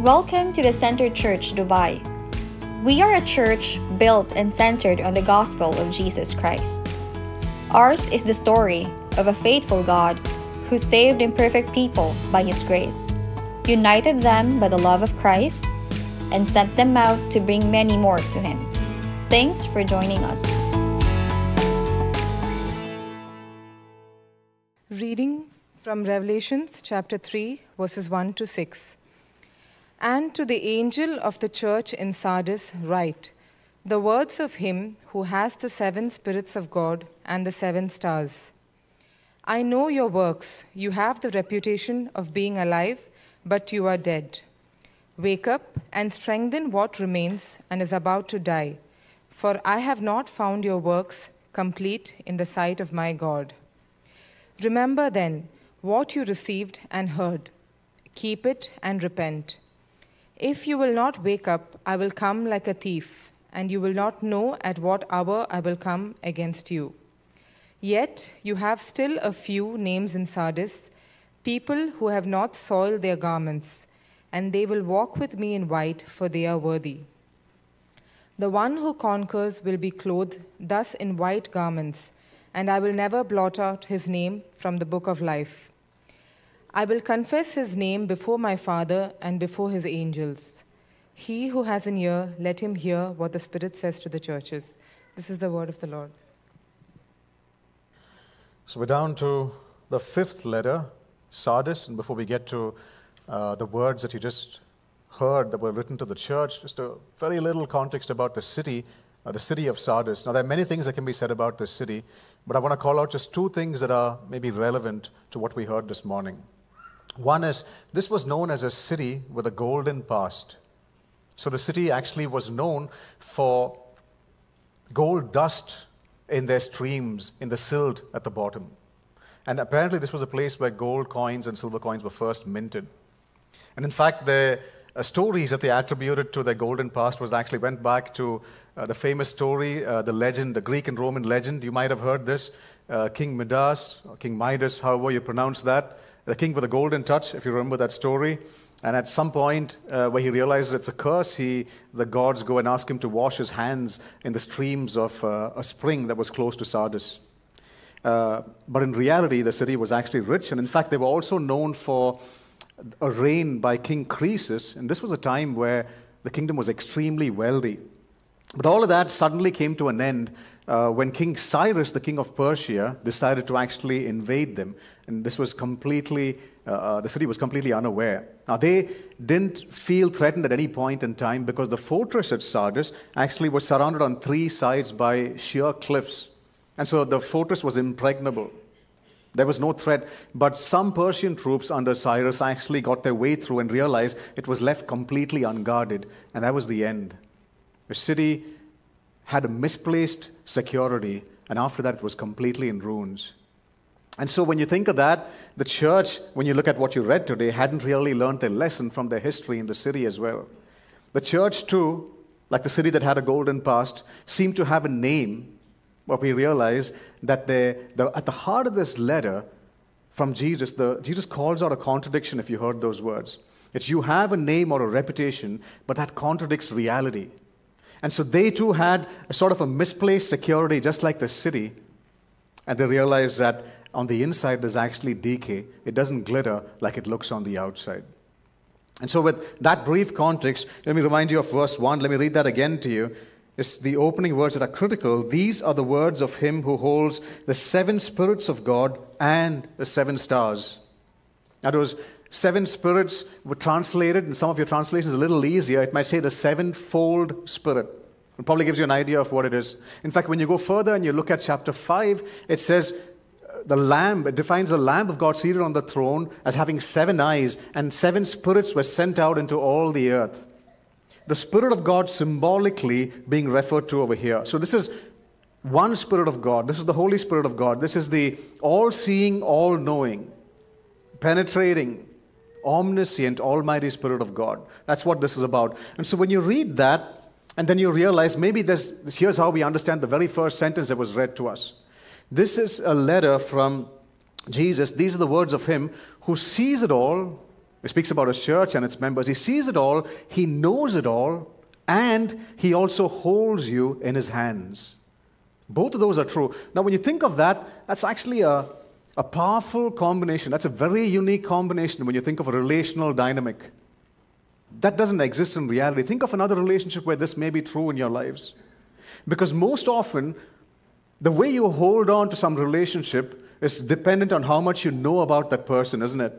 Welcome to the Center Church Dubai. We are a church built and centered on the gospel of Jesus Christ. Ours is the story of a faithful God who saved imperfect people by his grace, united them by the love of Christ, and sent them out to bring many more to him. Thanks for joining us. Reading from Revelations chapter 3, verses 1 to 6. And to the angel of the church in Sardis, write the words of him who has the seven spirits of God and the seven stars. I know your works. You have the reputation of being alive, but you are dead. Wake up and strengthen what remains and is about to die, for I have not found your works complete in the sight of my God. Remember then what you received and heard. Keep it and repent. If you will not wake up, I will come like a thief, and you will not know at what hour I will come against you. Yet you have still a few names in Sardis, people who have not soiled their garments, and they will walk with me in white, for they are worthy. The one who conquers will be clothed thus in white garments, and I will never blot out his name from the book of life. I will confess his name before my Father and before his angels. He who has an ear, let him hear what the Spirit says to the churches. This is the word of the Lord. So we're down to the fifth letter, Sardis, and before we get to uh, the words that you just heard that were written to the church, just a very little context about the city, uh, the city of Sardis. Now, there are many things that can be said about this city, but I want to call out just two things that are maybe relevant to what we heard this morning. One is this was known as a city with a golden past. So the city actually was known for gold dust in their streams, in the silt at the bottom. And apparently, this was a place where gold coins and silver coins were first minted. And in fact, the uh, stories that they attributed to their golden past was actually went back to uh, the famous story, uh, the legend, the Greek and Roman legend. You might have heard this. Uh, king Midas, King Midas, however you pronounce that, the king with the golden touch, if you remember that story. And at some point uh, where he realizes it's a curse, he, the gods go and ask him to wash his hands in the streams of uh, a spring that was close to Sardis. Uh, but in reality, the city was actually rich. And in fact, they were also known for a reign by King Croesus. And this was a time where the kingdom was extremely wealthy. But all of that suddenly came to an end uh, when King Cyrus, the king of Persia, decided to actually invade them. And this was completely, uh, uh, the city was completely unaware. Now, they didn't feel threatened at any point in time because the fortress at Sardis actually was surrounded on three sides by sheer cliffs. And so the fortress was impregnable. There was no threat, but some Persian troops under Cyrus actually got their way through and realized it was left completely unguarded, and that was the end. The city had a misplaced security, and after that, it was completely in ruins. And so, when you think of that, the church, when you look at what you read today, hadn't really learned their lesson from their history in the city as well. The church, too, like the city that had a golden past, seemed to have a name, but we realize that the, at the heart of this letter from Jesus, the, Jesus calls out a contradiction if you heard those words. It's you have a name or a reputation, but that contradicts reality. And so they too had a sort of a misplaced security, just like the city. And they realized that on the inside there's actually decay. It doesn't glitter like it looks on the outside. And so, with that brief context, let me remind you of verse 1. Let me read that again to you. It's the opening words that are critical. These are the words of him who holds the seven spirits of God and the seven stars. Now, those seven spirits were translated in some of your translations a little easier. It might say the sevenfold spirit. It probably gives you an idea of what it is. In fact, when you go further and you look at chapter 5, it says the Lamb, it defines the Lamb of God seated on the throne as having seven eyes, and seven spirits were sent out into all the earth. The Spirit of God symbolically being referred to over here. So this is one Spirit of God. This is the Holy Spirit of God. This is the all seeing, all knowing, penetrating, omniscient, almighty Spirit of God. That's what this is about. And so when you read that, and then you realize maybe this, here's how we understand the very first sentence that was read to us. This is a letter from Jesus. These are the words of Him who sees it all He speaks about his church and its members. He sees it all, he knows it all, and he also holds you in his hands. Both of those are true. Now, when you think of that, that's actually a, a powerful combination. That's a very unique combination when you think of a relational dynamic. That doesn't exist in reality. Think of another relationship where this may be true in your lives. Because most often, the way you hold on to some relationship is dependent on how much you know about that person, isn't it?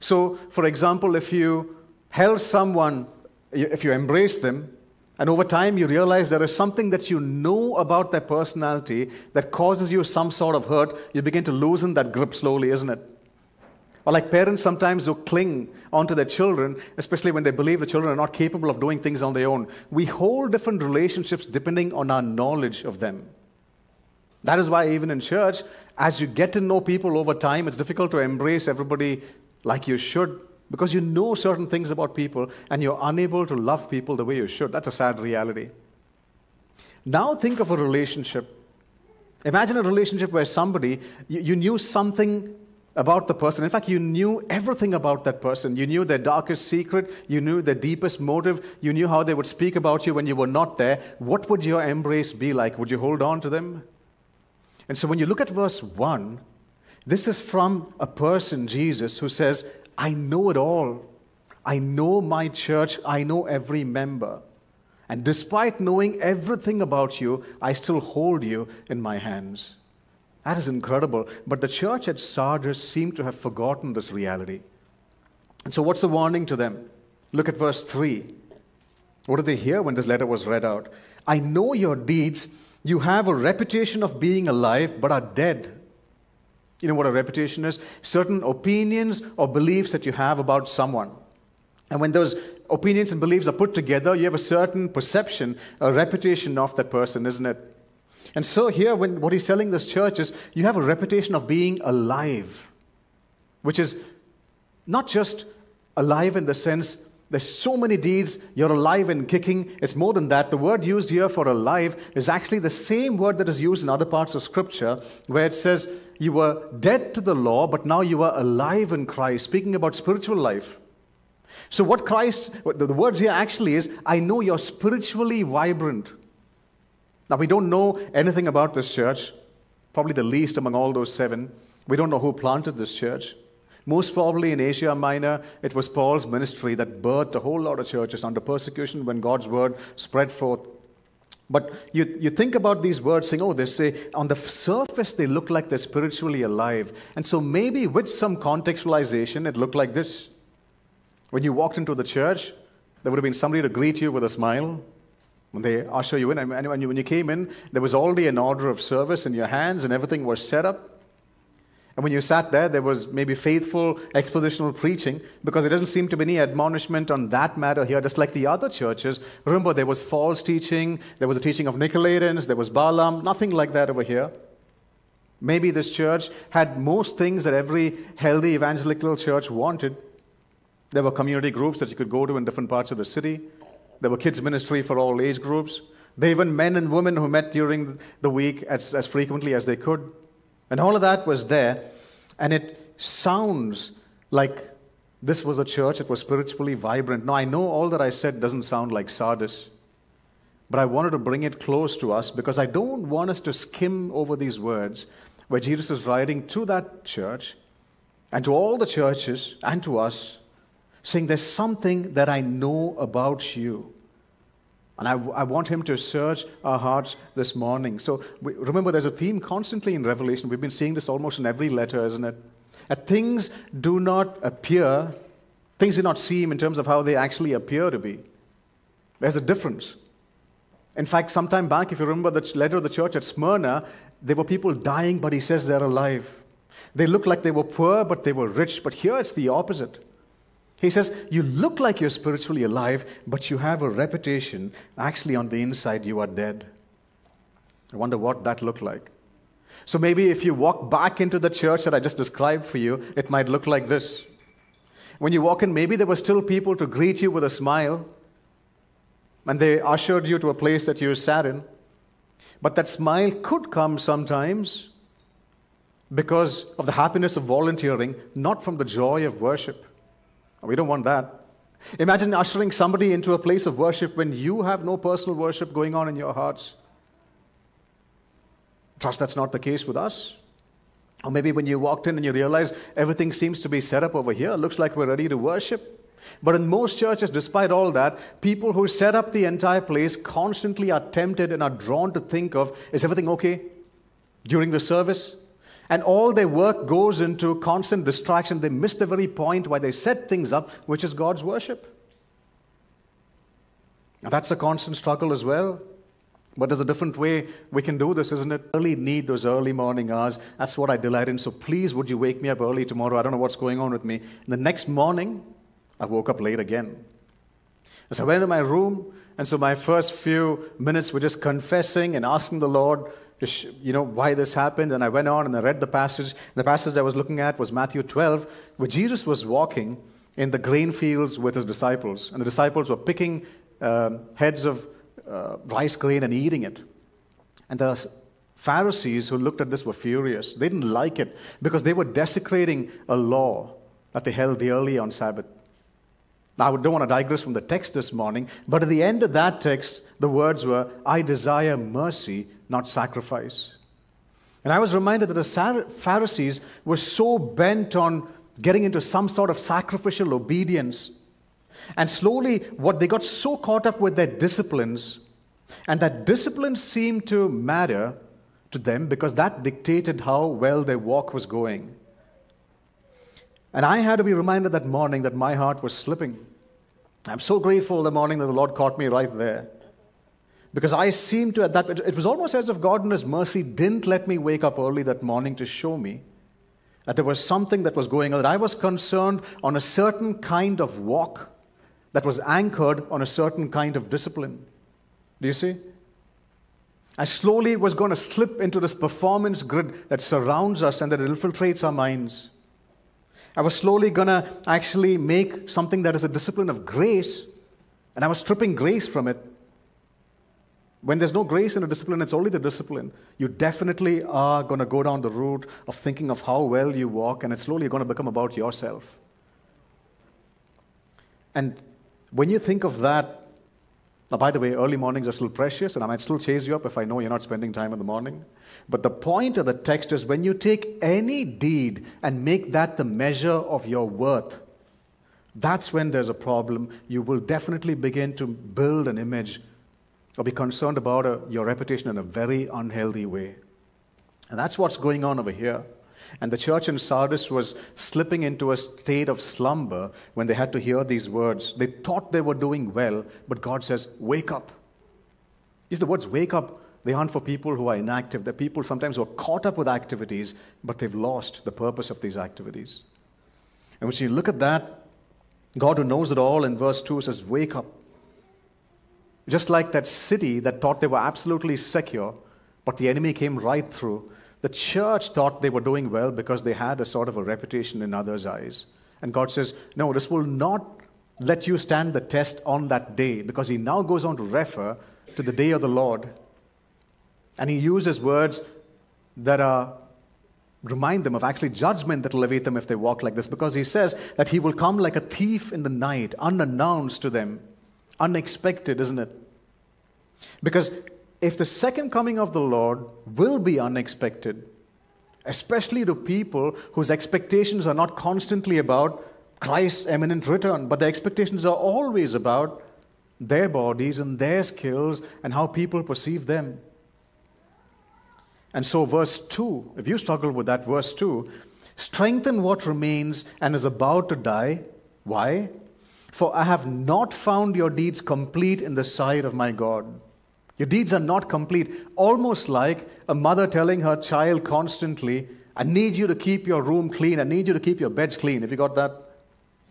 So, for example, if you held someone, if you embrace them, and over time you realize there is something that you know about their personality that causes you some sort of hurt, you begin to loosen that grip slowly, isn't it? Or like parents sometimes who cling onto their children, especially when they believe the children are not capable of doing things on their own. We hold different relationships depending on our knowledge of them. That is why, even in church, as you get to know people over time, it's difficult to embrace everybody like you should because you know certain things about people and you're unable to love people the way you should. That's a sad reality. Now, think of a relationship. Imagine a relationship where somebody, you, you knew something about the person. In fact, you knew everything about that person. You knew their darkest secret. You knew their deepest motive. You knew how they would speak about you when you were not there. What would your embrace be like? Would you hold on to them? And so when you look at verse 1, this is from a person, Jesus, who says, I know it all. I know my church. I know every member. And despite knowing everything about you, I still hold you in my hands. That is incredible. But the church at Sardis seemed to have forgotten this reality. And so, what's the warning to them? Look at verse 3. What did they hear when this letter was read out? I know your deeds. You have a reputation of being alive, but are dead. You know what a reputation is? Certain opinions or beliefs that you have about someone. And when those opinions and beliefs are put together, you have a certain perception, a reputation of that person, isn't it? And so, here, when, what he's telling this church is you have a reputation of being alive, which is not just alive in the sense there's so many deeds, you're alive and kicking. It's more than that. The word used here for alive is actually the same word that is used in other parts of Scripture, where it says, You were dead to the law, but now you are alive in Christ, speaking about spiritual life. So, what Christ, the words here actually is, I know you're spiritually vibrant. Now, we don't know anything about this church, probably the least among all those seven. We don't know who planted this church. Most probably in Asia Minor, it was Paul's ministry that birthed a whole lot of churches under persecution when God's word spread forth. But you, you think about these words saying, oh, they say, on the surface, they look like they're spiritually alive. And so maybe with some contextualization, it looked like this. When you walked into the church, there would have been somebody to greet you with a smile. When they usher you in, and when you, when you came in, there was already an order of service in your hands, and everything was set up. And when you sat there, there was maybe faithful expositional preaching because there doesn't seem to be any admonishment on that matter here, just like the other churches. Remember, there was false teaching, there was a teaching of Nicolaitans, there was Balaam, nothing like that over here. Maybe this church had most things that every healthy evangelical church wanted. There were community groups that you could go to in different parts of the city. There were kids' ministry for all age groups. There were even men and women who met during the week as, as frequently as they could. And all of that was there, and it sounds like this was a church that was spiritually vibrant. Now, I know all that I said doesn't sound like Sardis, but I wanted to bring it close to us because I don't want us to skim over these words where Jesus is writing to that church and to all the churches and to us, saying, There's something that I know about you. And I, I, want him to search our hearts this morning. So we, remember, there's a theme constantly in Revelation. We've been seeing this almost in every letter, isn't it? That things do not appear, things do not seem in terms of how they actually appear to be. There's a difference. In fact, sometime back, if you remember the letter of the church at Smyrna, there were people dying, but he says they're alive. They looked like they were poor, but they were rich. But here it's the opposite. He says, You look like you're spiritually alive, but you have a reputation. Actually, on the inside, you are dead. I wonder what that looked like. So maybe if you walk back into the church that I just described for you, it might look like this. When you walk in, maybe there were still people to greet you with a smile, and they ushered you to a place that you sat in. But that smile could come sometimes because of the happiness of volunteering, not from the joy of worship. We don't want that. Imagine ushering somebody into a place of worship when you have no personal worship going on in your hearts. Trust that's not the case with us. Or maybe when you walked in and you realize everything seems to be set up over here, looks like we're ready to worship. But in most churches, despite all that, people who set up the entire place constantly are tempted and are drawn to think of is everything okay during the service? And all their work goes into constant distraction. They miss the very point why they set things up, which is God's worship. Now, that's a constant struggle as well. But there's a different way we can do this, isn't it? Early need those early morning hours. That's what I delight in. So please, would you wake me up early tomorrow? I don't know what's going on with me. And the next morning, I woke up late again. so I went to my room, and so my first few minutes were just confessing and asking the Lord, you know, why this happened. And I went on and I read the passage. The passage I was looking at was Matthew 12, where Jesus was walking in the grain fields with his disciples. And the disciples were picking uh, heads of uh, rice grain and eating it. And the Pharisees who looked at this were furious. They didn't like it because they were desecrating a law that they held dearly on Sabbath. Now, I don't want to digress from the text this morning, but at the end of that text, the words were, I desire mercy, not sacrifice. And I was reminded that the Pharisees were so bent on getting into some sort of sacrificial obedience. And slowly, what they got so caught up with their disciplines, and that discipline seemed to matter to them because that dictated how well their walk was going. And I had to be reminded that morning that my heart was slipping. I'm so grateful the morning that the Lord caught me right there. Because I seemed to, at that, it was almost as if God in His mercy didn't let me wake up early that morning to show me that there was something that was going on, that I was concerned on a certain kind of walk that was anchored on a certain kind of discipline. Do you see? I slowly was going to slip into this performance grid that surrounds us and that infiltrates our minds. I was slowly going to actually make something that is a discipline of grace, and I was stripping grace from it. When there's no grace in a discipline, it's only the discipline. You definitely are going to go down the route of thinking of how well you walk, and it's slowly going to become about yourself. And when you think of that, now, by the way, early mornings are still precious, and I might still chase you up if I know you're not spending time in the morning. But the point of the text is when you take any deed and make that the measure of your worth, that's when there's a problem. You will definitely begin to build an image or be concerned about a, your reputation in a very unhealthy way. And that's what's going on over here. And the church in Sardis was slipping into a state of slumber when they had to hear these words. They thought they were doing well, but God says, Wake up. These the words wake up. They aren't for people who are inactive. They're people sometimes who are caught up with activities, but they've lost the purpose of these activities. And when you look at that, God who knows it all in verse 2 says, Wake up. Just like that city that thought they were absolutely secure, but the enemy came right through the church thought they were doing well because they had a sort of a reputation in others' eyes. And God says, No, this will not let you stand the test on that day because He now goes on to refer to the day of the Lord. And He uses words that are remind them of actually judgment that will await them if they walk like this because he says that he will come like a thief in the night, unannounced to them. Unexpected, isn't it? Because if the second coming of the Lord will be unexpected, especially to people whose expectations are not constantly about Christ's imminent return, but their expectations are always about their bodies and their skills and how people perceive them. And so, verse 2, if you struggle with that, verse 2, strengthen what remains and is about to die. Why? For I have not found your deeds complete in the sight of my God. Your deeds are not complete. Almost like a mother telling her child constantly, I need you to keep your room clean. I need you to keep your beds clean. Have you got that?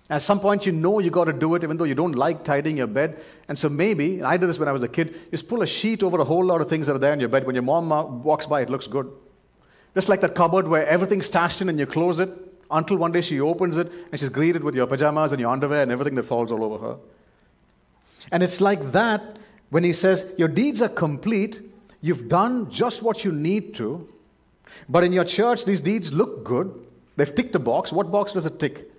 At some point, you know you got to do it, even though you don't like tidying your bed. And so maybe, and I did this when I was a kid, just pull a sheet over a whole lot of things that are there in your bed. When your mom uh, walks by, it looks good. Just like that cupboard where everything's stashed in and you close it until one day she opens it and she's greeted with your pajamas and your underwear and everything that falls all over her. And it's like that when he says, Your deeds are complete, you've done just what you need to, but in your church, these deeds look good. They've ticked a box. What box does it tick?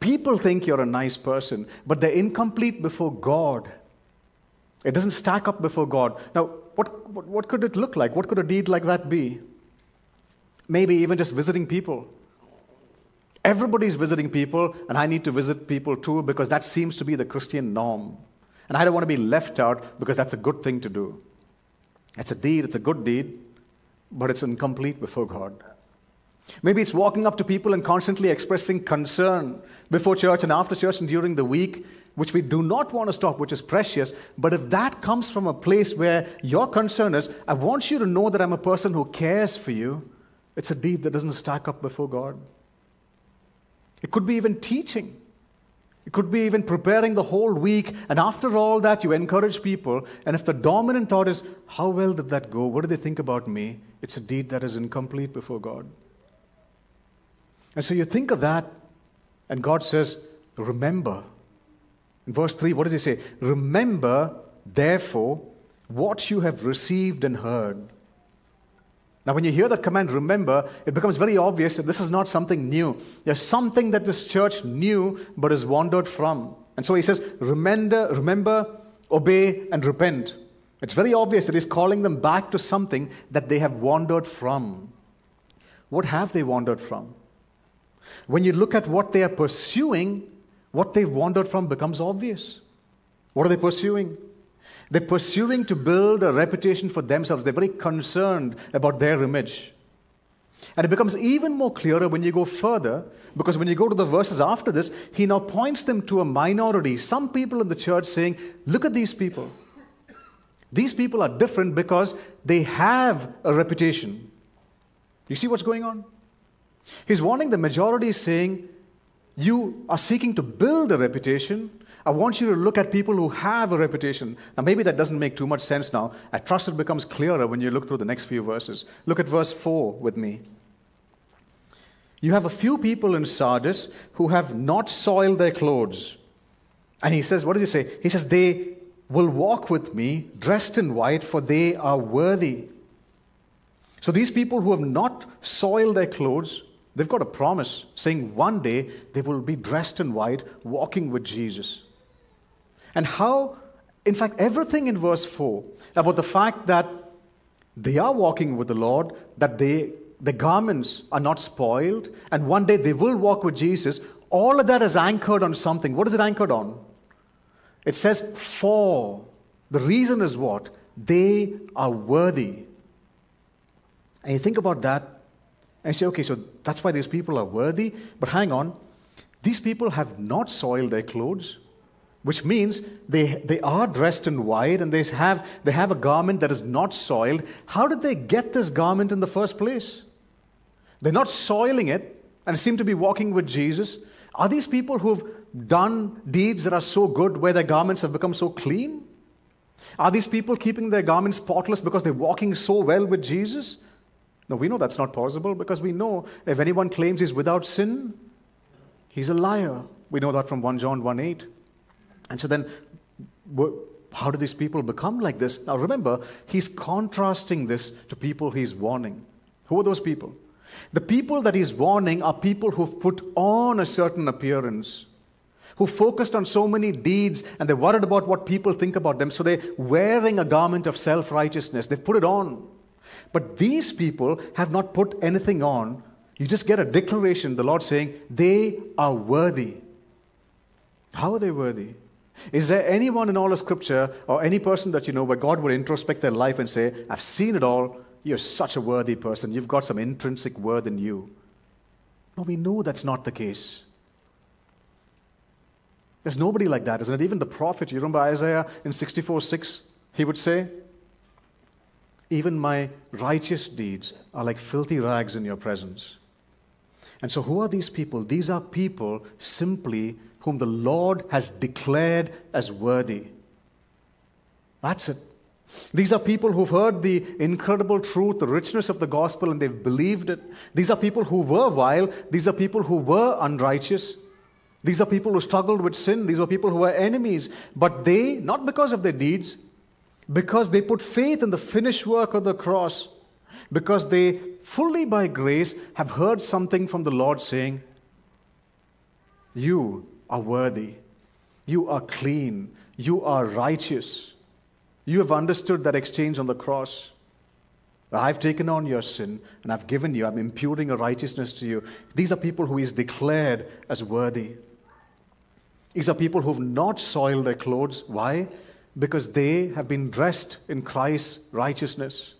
People think you're a nice person, but they're incomplete before God. It doesn't stack up before God. Now, what, what, what could it look like? What could a deed like that be? Maybe even just visiting people. Everybody's visiting people, and I need to visit people too because that seems to be the Christian norm. And I don't want to be left out because that's a good thing to do. It's a deed, it's a good deed, but it's incomplete before God. Maybe it's walking up to people and constantly expressing concern before church and after church and during the week, which we do not want to stop, which is precious. But if that comes from a place where your concern is, I want you to know that I'm a person who cares for you, it's a deed that doesn't stack up before God. It could be even teaching. It could be even preparing the whole week. And after all that, you encourage people. And if the dominant thought is, How well did that go? What do they think about me? It's a deed that is incomplete before God. And so you think of that, and God says, Remember. In verse 3, what does he say? Remember, therefore, what you have received and heard. Now, when you hear that command, remember, it becomes very obvious that this is not something new. There's something that this church knew but has wandered from. And so he says, remember, remember, obey, and repent. It's very obvious that he's calling them back to something that they have wandered from. What have they wandered from? When you look at what they are pursuing, what they've wandered from becomes obvious. What are they pursuing? They're pursuing to build a reputation for themselves. They're very concerned about their image. And it becomes even more clearer when you go further, because when you go to the verses after this, he now points them to a minority, some people in the church saying, Look at these people. These people are different because they have a reputation. You see what's going on? He's warning the majority, saying, You are seeking to build a reputation, I want you to look at people who have a reputation. Now, maybe that doesn't make too much sense now. I trust it becomes clearer when you look through the next few verses. Look at verse 4 with me. You have a few people in Sardis who have not soiled their clothes. And he says, What does he say? He says, They will walk with me dressed in white, for they are worthy. So these people who have not soiled their clothes, they've got a promise saying one day they will be dressed in white, walking with Jesus. And how, in fact, everything in verse 4 about the fact that they are walking with the Lord, that they, the garments are not spoiled, and one day they will walk with Jesus, all of that is anchored on something. What is it anchored on? It says, for. The reason is what? They are worthy. And you think about that, and you say, okay, so that's why these people are worthy. But hang on, these people have not soiled their clothes which means they, they are dressed in white and they have, they have a garment that is not soiled. How did they get this garment in the first place? They're not soiling it and seem to be walking with Jesus. Are these people who have done deeds that are so good where their garments have become so clean? Are these people keeping their garments spotless because they're walking so well with Jesus? No, we know that's not possible because we know if anyone claims he's without sin, he's a liar. We know that from 1 John 1 8. And so then, how do these people become like this? Now remember, he's contrasting this to people he's warning. Who are those people? The people that he's warning are people who've put on a certain appearance, who focused on so many deeds and they're worried about what people think about them. So they're wearing a garment of self righteousness. They've put it on. But these people have not put anything on. You just get a declaration, the Lord saying, they are worthy. How are they worthy? Is there anyone in all of Scripture or any person that you know where God would introspect their life and say, I've seen it all, you're such a worthy person, you've got some intrinsic worth in you? No, we know that's not the case. There's nobody like that, isn't it? Even the prophet, you remember Isaiah in 64 6, he would say, Even my righteous deeds are like filthy rags in your presence. And so, who are these people? These are people simply whom the Lord has declared as worthy. That's it. These are people who've heard the incredible truth, the richness of the gospel, and they've believed it. These are people who were vile. These are people who were unrighteous. These are people who struggled with sin. These were people who were enemies. But they, not because of their deeds, because they put faith in the finished work of the cross, because they fully by grace have heard something from the Lord saying, You are worthy. You are clean. You are righteous. You have understood that exchange on the cross. I've taken on your sin and I've given you, I'm imputing a righteousness to you. These are people who He's declared as worthy. These are people who've not soiled their clothes. Why? Because they have been dressed in Christ's righteousness.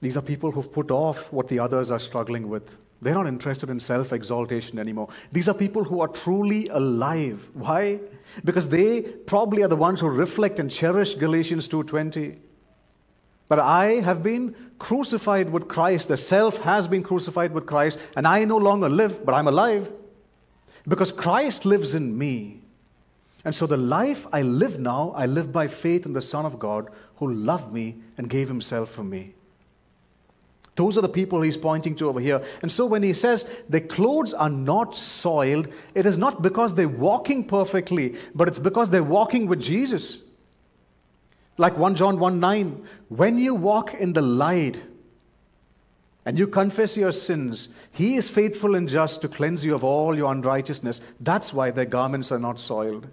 These are people who've put off what the others are struggling with. They're not interested in self exaltation anymore. These are people who are truly alive. Why? Because they probably are the ones who reflect and cherish Galatians 2:20. But I have been crucified with Christ. The self has been crucified with Christ, and I no longer live, but I'm alive. Because Christ lives in me. And so the life I live now, I live by faith in the Son of God who loved me and gave himself for me. Those are the people he's pointing to over here. And so when he says their clothes are not soiled, it is not because they're walking perfectly, but it's because they're walking with Jesus. Like 1 John 1 9, when you walk in the light and you confess your sins, he is faithful and just to cleanse you of all your unrighteousness. That's why their garments are not soiled.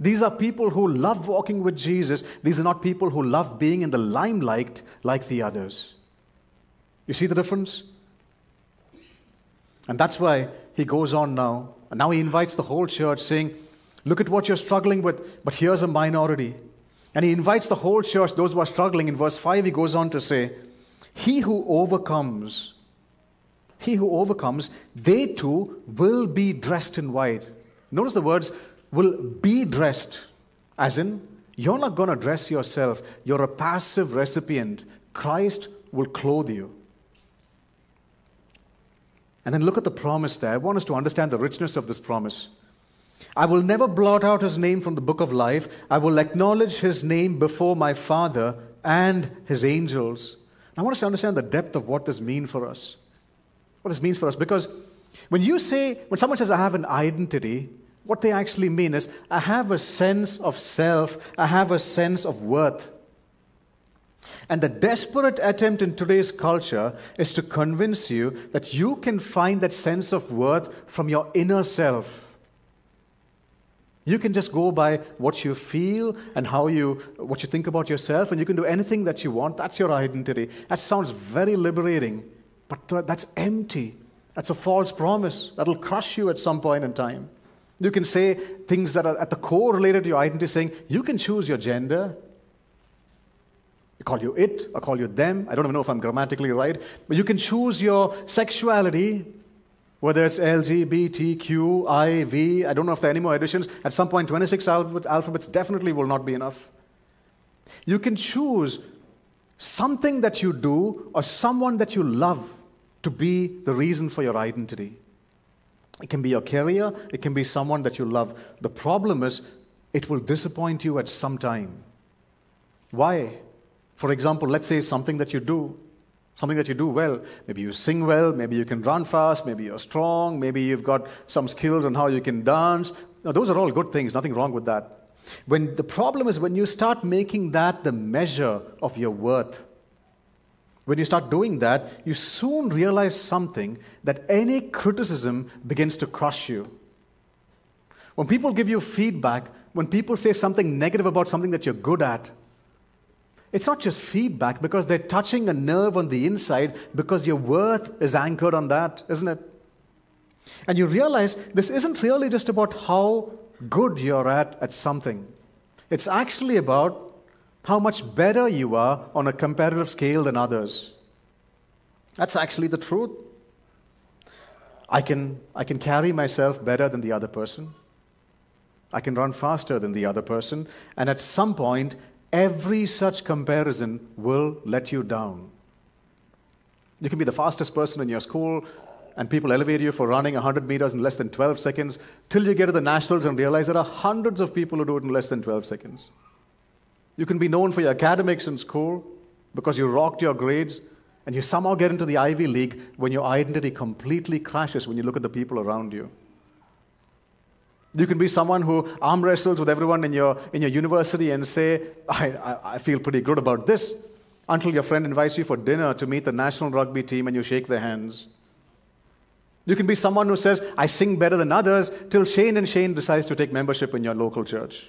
These are people who love walking with Jesus. These are not people who love being in the limelight like the others. You see the difference? And that's why he goes on now. And now he invites the whole church, saying, Look at what you're struggling with, but here's a minority. And he invites the whole church, those who are struggling. In verse 5, he goes on to say, He who overcomes, he who overcomes, they too will be dressed in white. Notice the words will be dressed, as in, you're not going to dress yourself. You're a passive recipient. Christ will clothe you. And then look at the promise there. I want us to understand the richness of this promise. I will never blot out his name from the book of life. I will acknowledge his name before my Father and his angels. I want us to understand the depth of what this means for us. What this means for us. Because when you say, when someone says, I have an identity, what they actually mean is, I have a sense of self, I have a sense of worth. And the desperate attempt in today's culture is to convince you that you can find that sense of worth from your inner self. You can just go by what you feel and how you, what you think about yourself, and you can do anything that you want. That's your identity. That sounds very liberating, but that's empty. That's a false promise that'll crush you at some point in time. You can say things that are at the core related to your identity, saying you can choose your gender, I call you it, I call you them. I don't even know if I'm grammatically right. But you can choose your sexuality, whether it's LGBTQ, I, V. I don't know if there are any more additions. At some point, 26 alphabets definitely will not be enough. You can choose something that you do or someone that you love to be the reason for your identity. It can be your career, it can be someone that you love. The problem is, it will disappoint you at some time. Why? For example, let's say something that you do, something that you do well. Maybe you sing well, maybe you can run fast, maybe you're strong, maybe you've got some skills on how you can dance. Now, those are all good things, nothing wrong with that. When the problem is when you start making that the measure of your worth, when you start doing that, you soon realize something that any criticism begins to crush you. When people give you feedback, when people say something negative about something that you're good at, it's not just feedback because they're touching a nerve on the inside because your worth is anchored on that, isn't it? And you realize this isn't really just about how good you're at at something. It's actually about how much better you are on a comparative scale than others. That's actually the truth. I can, I can carry myself better than the other person. I can run faster than the other person. And at some point, Every such comparison will let you down. You can be the fastest person in your school, and people elevate you for running 100 meters in less than 12 seconds, till you get to the nationals and realize there are hundreds of people who do it in less than 12 seconds. You can be known for your academics in school because you rocked your grades, and you somehow get into the Ivy League when your identity completely crashes when you look at the people around you. You can be someone who arm wrestles with everyone in your, in your university and say, I, I, I feel pretty good about this, until your friend invites you for dinner to meet the national rugby team and you shake their hands. You can be someone who says, I sing better than others, till Shane and Shane decides to take membership in your local church.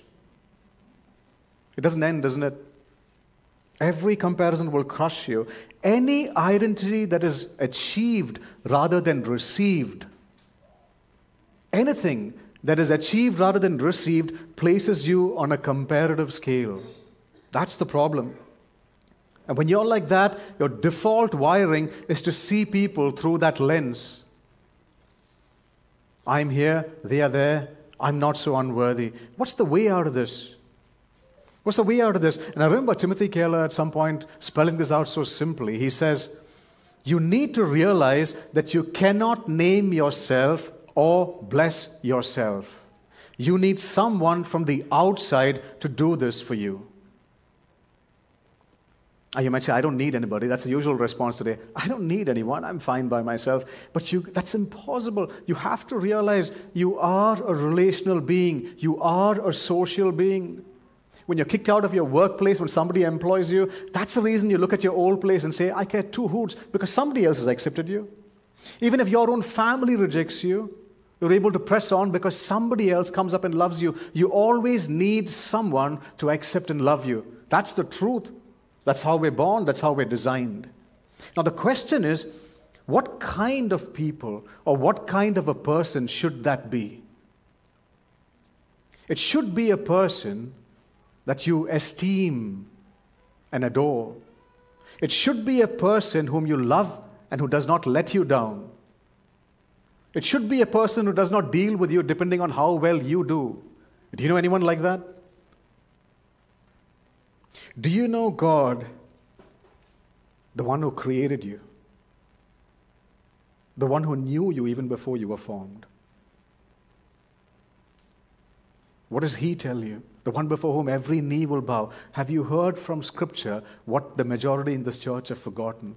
It doesn't end, doesn't it? Every comparison will crush you. Any identity that is achieved rather than received, anything that is achieved rather than received places you on a comparative scale. That's the problem. And when you're like that, your default wiring is to see people through that lens. I'm here, they are there, I'm not so unworthy. What's the way out of this? What's the way out of this? And I remember Timothy Keller at some point spelling this out so simply. He says, You need to realize that you cannot name yourself or bless yourself. You need someone from the outside to do this for you. You might say, I don't need anybody. That's the usual response today. I don't need anyone. I'm fine by myself. But you, that's impossible. You have to realize you are a relational being, you are a social being. When you're kicked out of your workplace, when somebody employs you, that's the reason you look at your old place and say, I care two hoots, because somebody else has accepted you. Even if your own family rejects you, you're able to press on because somebody else comes up and loves you. You always need someone to accept and love you. That's the truth. That's how we're born, that's how we're designed. Now, the question is what kind of people or what kind of a person should that be? It should be a person that you esteem and adore. It should be a person whom you love and who does not let you down. It should be a person who does not deal with you depending on how well you do. Do you know anyone like that? Do you know God, the one who created you? The one who knew you even before you were formed? What does He tell you? the one before whom every knee will bow. Have you heard from Scripture what the majority in this church have forgotten?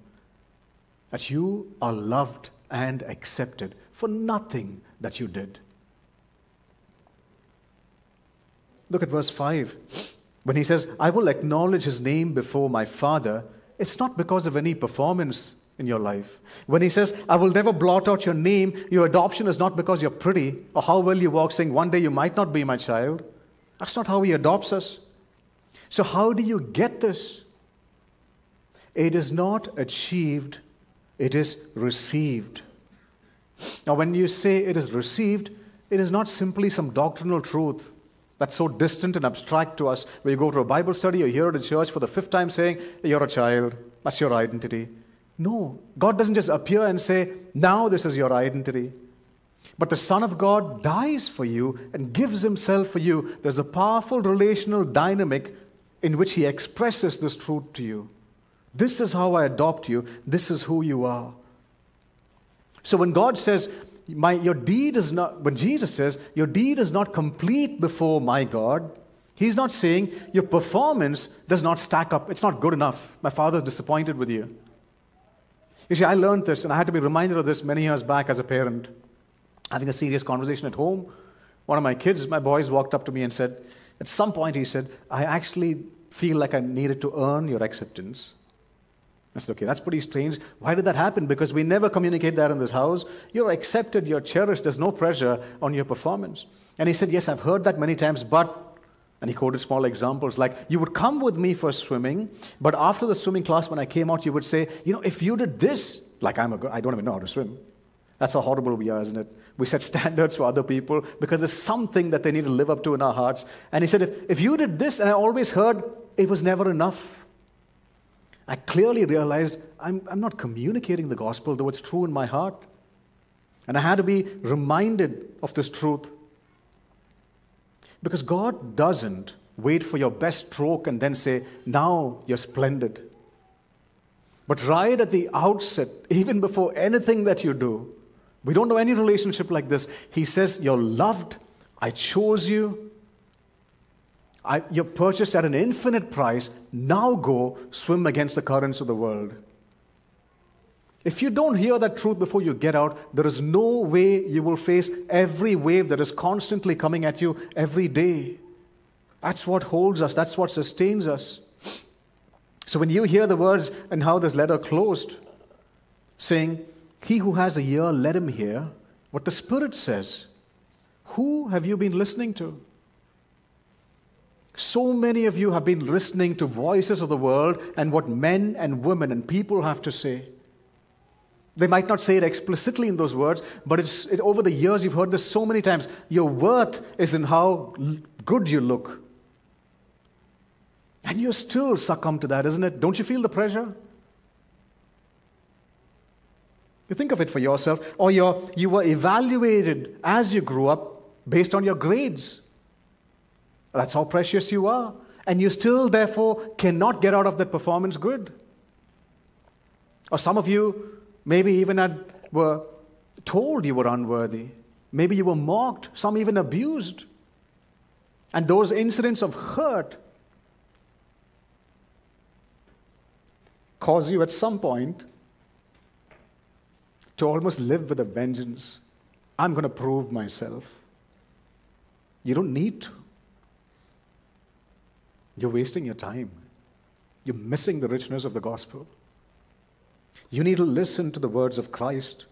That you are loved and accepted for nothing that you did. Look at verse 5. When he says, I will acknowledge his name before my Father, it's not because of any performance in your life. When he says, I will never blot out your name, your adoption is not because you're pretty or how well you walk, saying, One day you might not be my child. That's not how He adopts us. So, how do you get this? It is not achieved, it is received. Now, when you say it is received, it is not simply some doctrinal truth that's so distant and abstract to us where you go to a Bible study or hear it at church for the fifth time saying, You're a child, that's your identity. No, God doesn't just appear and say, Now this is your identity. But the Son of God dies for you and gives Himself for you. There's a powerful relational dynamic in which He expresses this truth to you. This is how I adopt you, this is who you are. So when God says, my, your deed is not, when Jesus says, your deed is not complete before my God, He's not saying your performance does not stack up. It's not good enough. My father is disappointed with you. You see, I learned this, and I had to be reminded of this many years back as a parent having a serious conversation at home. One of my kids, my boys, walked up to me and said, at some point, he said, I actually feel like I needed to earn your acceptance. I said, okay, that's pretty strange. Why did that happen? Because we never communicate that in this house. You're accepted, you're cherished, there's no pressure on your performance. And he said, yes, I've heard that many times, but, and he quoted small examples like, you would come with me for swimming, but after the swimming class, when I came out, you would say, you know, if you did this, like I'm a, I don't even know how to swim. That's how horrible we are, isn't it? We set standards for other people because there's something that they need to live up to in our hearts. And he said, if, if you did this, and I always heard it was never enough, I clearly realized I'm, I'm not communicating the gospel, though it's true in my heart. And I had to be reminded of this truth. Because God doesn't wait for your best stroke and then say, Now you're splendid. But right at the outset, even before anything that you do, we don't know any relationship like this. He says, You're loved. I chose you. I, you're purchased at an infinite price. Now go swim against the currents of the world. If you don't hear that truth before you get out, there is no way you will face every wave that is constantly coming at you every day. That's what holds us, that's what sustains us. So when you hear the words and how this letter closed, saying, He who has a ear, let him hear what the Spirit says. Who have you been listening to? So many of you have been listening to voices of the world and what men and women and people have to say. They might not say it explicitly in those words, but it's, it, over the years you've heard this so many times. Your worth is in how good you look. And you still succumb to that, isn't it? Don't you feel the pressure? You think of it for yourself, or you you were evaluated as you grew up based on your grades. That's how precious you are. And you still, therefore, cannot get out of that performance good. Or some of you maybe even had, were told you were unworthy. Maybe you were mocked, some even abused. And those incidents of hurt cause you at some point to almost live with a vengeance. I'm going to prove myself. You don't need to. You're wasting your time. You're missing the richness of the gospel. You need to listen to the words of Christ.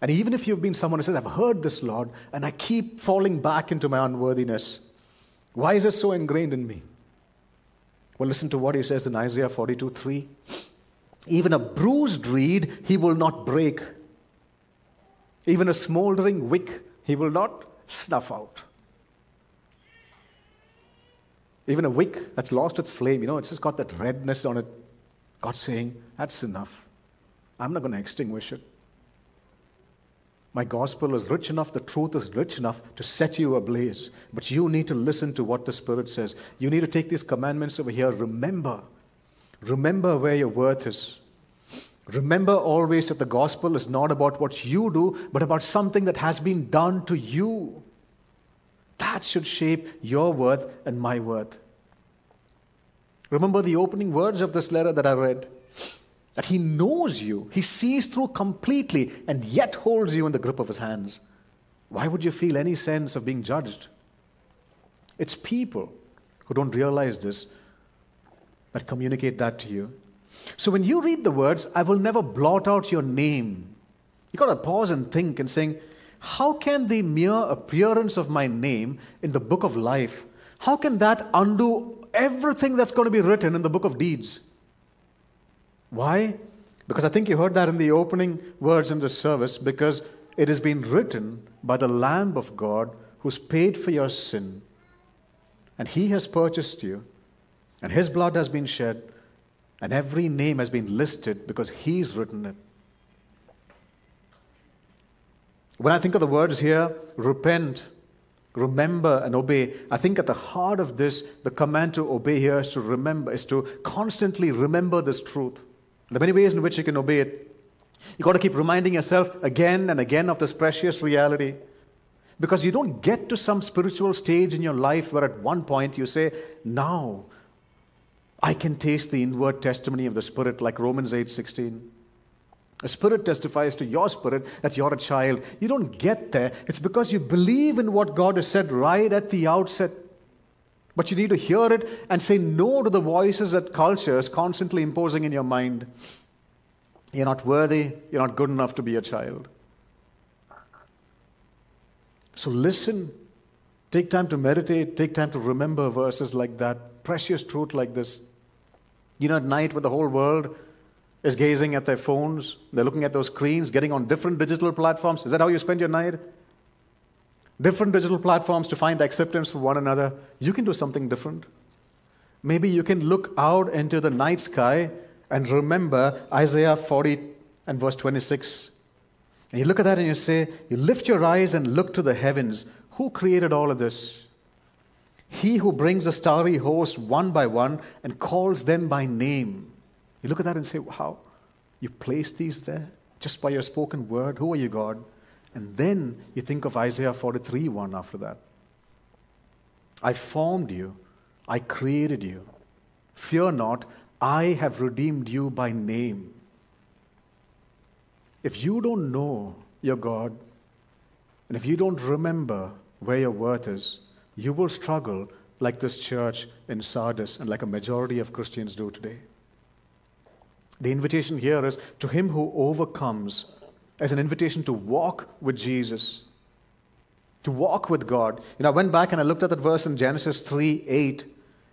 And even if you've been someone who says, I've heard this, Lord, and I keep falling back into my unworthiness, why is this so ingrained in me? Well, listen to what he says in Isaiah 42 3. Even a bruised reed he will not break, even a smoldering wick he will not snuff out. Even a wick that's lost its flame, you know, it's just got that redness on it. God's saying, That's enough. I'm not going to extinguish it. My gospel is rich enough, the truth is rich enough to set you ablaze. But you need to listen to what the Spirit says. You need to take these commandments over here. Remember, remember where your worth is. Remember always that the gospel is not about what you do, but about something that has been done to you. That should shape your worth and my worth. Remember the opening words of this letter that I read that he knows you, he sees through completely, and yet holds you in the grip of his hands. Why would you feel any sense of being judged? It's people who don't realize this that communicate that to you. So when you read the words, I will never blot out your name, you got to pause and think and saying, how can the mere appearance of my name in the book of life, how can that undo everything that's going to be written in the book of deeds? Why? Because I think you heard that in the opening words in the service, because it has been written by the Lamb of God who's paid for your sin. And he has purchased you, and his blood has been shed, and every name has been listed because he's written it. When I think of the words here, repent, remember, and obey, I think at the heart of this, the command to obey here is to remember, is to constantly remember this truth. There are many ways in which you can obey it. You've got to keep reminding yourself again and again of this precious reality. Because you don't get to some spiritual stage in your life where at one point you say, Now I can taste the inward testimony of the Spirit, like Romans 8 16. A spirit testifies to your spirit that you're a child. You don't get there. It's because you believe in what God has said right at the outset. But you need to hear it and say no to the voices that culture is constantly imposing in your mind. You're not worthy, you're not good enough to be a child. So listen, take time to meditate, take time to remember verses like that, precious truth like this. You know, at night, with the whole world is gazing at their phones, they're looking at those screens, getting on different digital platforms. Is that how you spend your night? different digital platforms to find acceptance for one another, you can do something different. Maybe you can look out into the night sky and remember Isaiah 40 and verse 26. And you look at that and you say, You lift your eyes and look to the heavens. Who created all of this? He who brings a starry host one by one and calls them by name. You look at that and say, How? You placed these there just by your spoken word? Who are you, God? And then you think of Isaiah 43 1 after that. I formed you, I created you. Fear not, I have redeemed you by name. If you don't know your God, and if you don't remember where your worth is, you will struggle like this church in Sardis and like a majority of Christians do today. The invitation here is to him who overcomes as an invitation to walk with Jesus, to walk with God. You know, I went back and I looked at that verse in Genesis 3 8.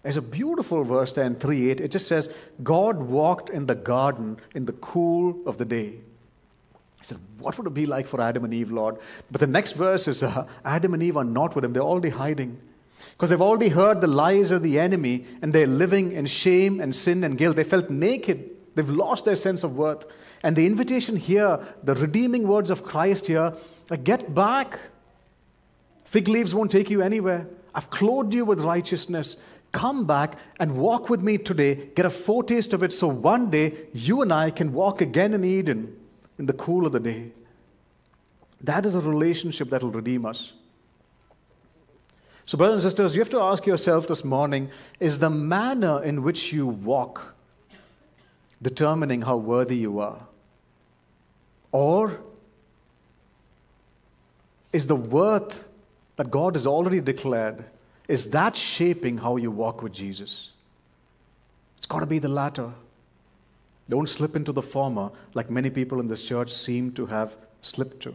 There's a beautiful verse there in 3 8. It just says, God walked in the garden in the cool of the day. I said, What would it be like for Adam and Eve, Lord? But the next verse is uh, Adam and Eve are not with him, they're already hiding. Because they've already heard the lies of the enemy and they're living in shame and sin and guilt. They felt naked, they've lost their sense of worth. And the invitation here, the redeeming words of Christ here, uh, get back. Fig leaves won't take you anywhere. I've clothed you with righteousness. Come back and walk with me today. Get a foretaste of it so one day you and I can walk again in Eden in the cool of the day. That is a relationship that will redeem us. So, brothers and sisters, you have to ask yourself this morning is the manner in which you walk determining how worthy you are? Or is the worth that God has already declared, is that shaping how you walk with Jesus? It's got to be the latter. Don't slip into the former like many people in this church seem to have slipped to.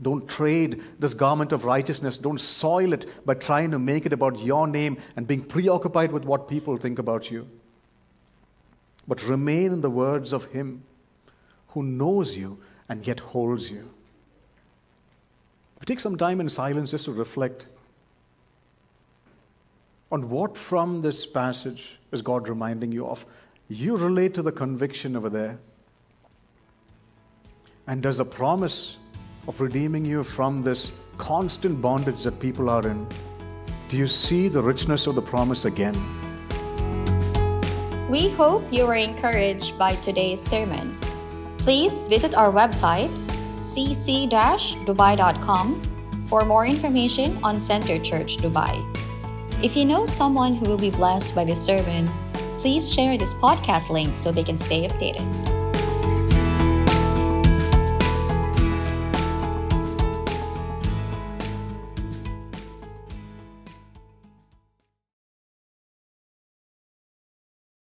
Don't trade this garment of righteousness. Don't soil it by trying to make it about your name and being preoccupied with what people think about you. But remain in the words of Him who knows you and yet holds you. Take some time in silence just to reflect on what from this passage is God reminding you of. You relate to the conviction over there. And does a promise of redeeming you from this constant bondage that people are in, do you see the richness of the promise again? We hope you were encouraged by today's sermon. Please visit our website, cc-dubai.com, for more information on Center Church Dubai. If you know someone who will be blessed by this sermon, please share this podcast link so they can stay updated.